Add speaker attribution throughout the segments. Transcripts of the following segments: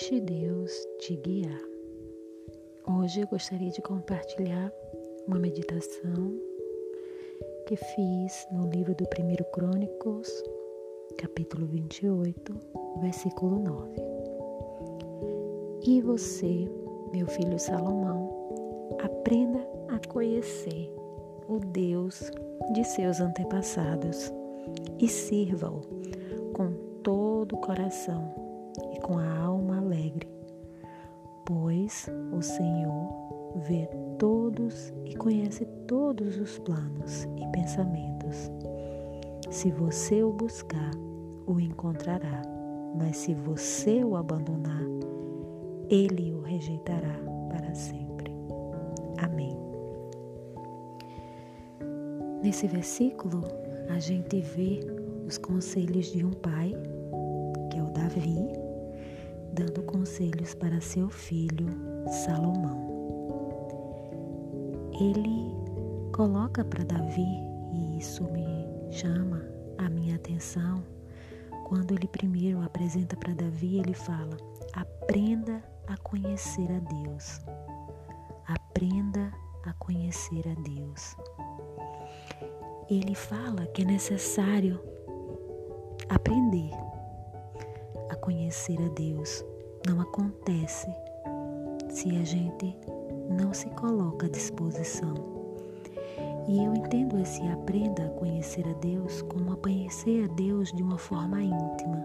Speaker 1: Deixe Deus te guiar. Hoje eu gostaria de compartilhar uma meditação que fiz no livro do 1 Crônicos, capítulo 28, versículo 9. E você, meu filho Salomão, aprenda a conhecer o Deus de seus antepassados e sirva-o com todo o coração e com a alma alegre, pois o Senhor vê todos e conhece todos os planos e pensamentos. Se você o buscar, o encontrará, mas se você o abandonar, ele o rejeitará para sempre. Amém. Nesse versículo, a gente vê os conselhos de um pai, que é o Davi, dando conselhos para seu filho Salomão. Ele coloca para Davi, e isso me chama a minha atenção, quando ele primeiro apresenta para Davi, ele fala: aprenda a conhecer a Deus. Aprenda a conhecer a Deus. Ele fala que é necessário aprender conhecer a Deus. Não acontece se a gente não se coloca à disposição. E eu entendo esse aprenda a conhecer a Deus como a conhecer a Deus de uma forma íntima,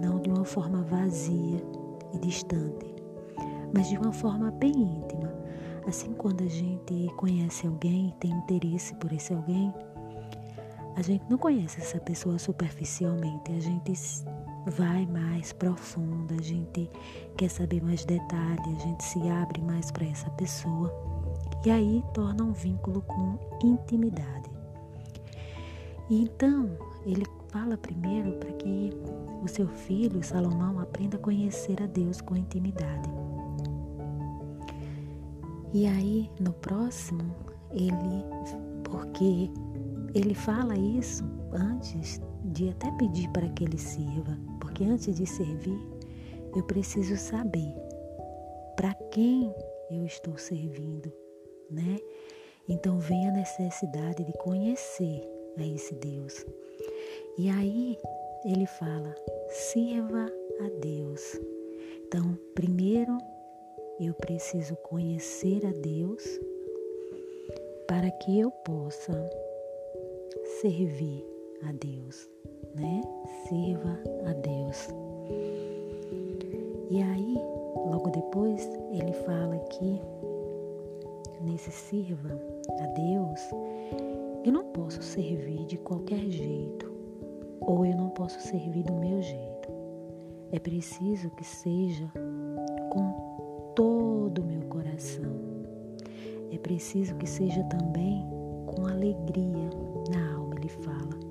Speaker 1: não de uma forma vazia e distante, mas de uma forma bem íntima. Assim, quando a gente conhece alguém tem interesse por esse alguém, a gente não conhece essa pessoa superficialmente, a gente vai mais profunda, a gente quer saber mais detalhes, a gente se abre mais para essa pessoa e aí torna um vínculo com intimidade. E então ele fala primeiro para que o seu filho Salomão aprenda a conhecer a Deus com intimidade. E aí no próximo ele, porque ele fala isso antes de até pedir para que ele sirva, porque antes de servir, eu preciso saber para quem eu estou servindo, né? Então vem a necessidade de conhecer a esse Deus. E aí ele fala: sirva a Deus. Então, primeiro eu preciso conhecer a Deus para que eu possa servir a Deus, né? Sirva a Deus. E aí, logo depois, ele fala que nesse sirva a Deus, eu não posso servir de qualquer jeito, ou eu não posso servir do meu jeito. É preciso que seja com todo o meu coração. É preciso que seja também com alegria na alma ele fala.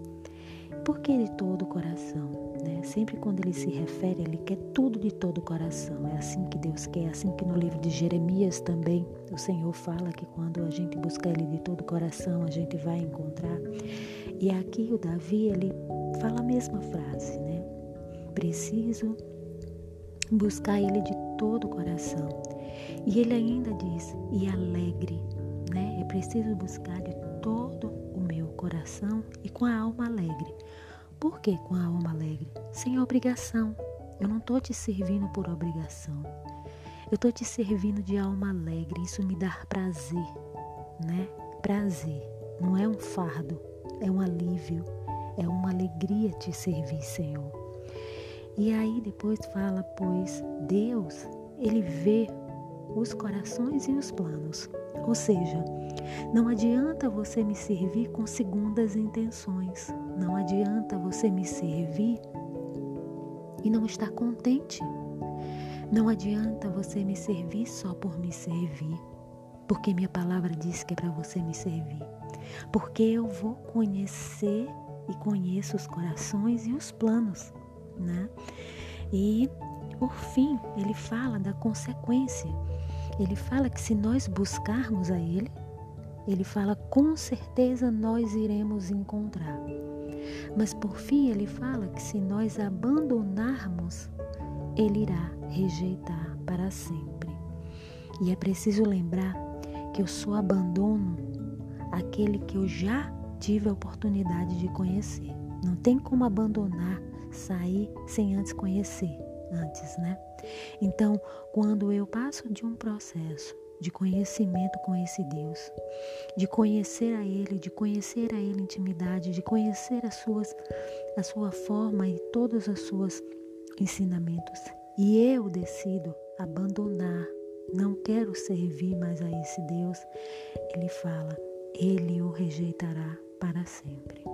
Speaker 1: Por que de todo o coração? Né? Sempre quando ele se refere, ele quer tudo de todo o coração. É assim que Deus quer, é assim que no livro de Jeremias também o Senhor fala que quando a gente buscar ele de todo o coração, a gente vai encontrar. E aqui o Davi, ele fala a mesma frase, né? Preciso buscar ele de todo o coração. E ele ainda diz, e alegre, né? É preciso buscar de todo coração e com a alma alegre. Por que com a alma alegre? Sem obrigação. Eu não estou te servindo por obrigação. Eu estou te servindo de alma alegre. Isso me dá prazer, né? Prazer. Não é um fardo, é um alívio, é uma alegria te servir, Senhor. E aí depois fala, pois Deus, Ele vê os corações e os planos. Ou seja, não adianta você me servir com segundas intenções. Não adianta você me servir e não estar contente. Não adianta você me servir só por me servir, porque minha palavra diz que é para você me servir. Porque eu vou conhecer e conheço os corações e os planos, né? E por fim, ele fala da consequência. Ele fala que se nós buscarmos a ele, ele fala: com certeza nós iremos encontrar. Mas por fim, ele fala que se nós abandonarmos ele irá rejeitar para sempre. E é preciso lembrar que eu só abandono aquele que eu já tive a oportunidade de conhecer. Não tem como abandonar, sair sem antes conhecer, antes, né? Então, quando eu passo de um processo de conhecimento com esse Deus, de conhecer a Ele, de conhecer a Ele intimidade, de conhecer as suas, a sua forma e todos os seus ensinamentos, e eu decido abandonar, não quero servir mais a esse Deus, Ele fala, Ele o rejeitará para sempre.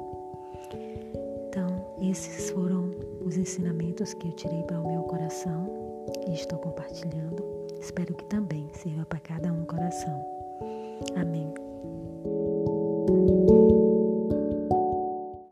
Speaker 1: Esses foram os ensinamentos que eu tirei para o meu coração e estou compartilhando. Espero que também sirva para cada um coração. Amém.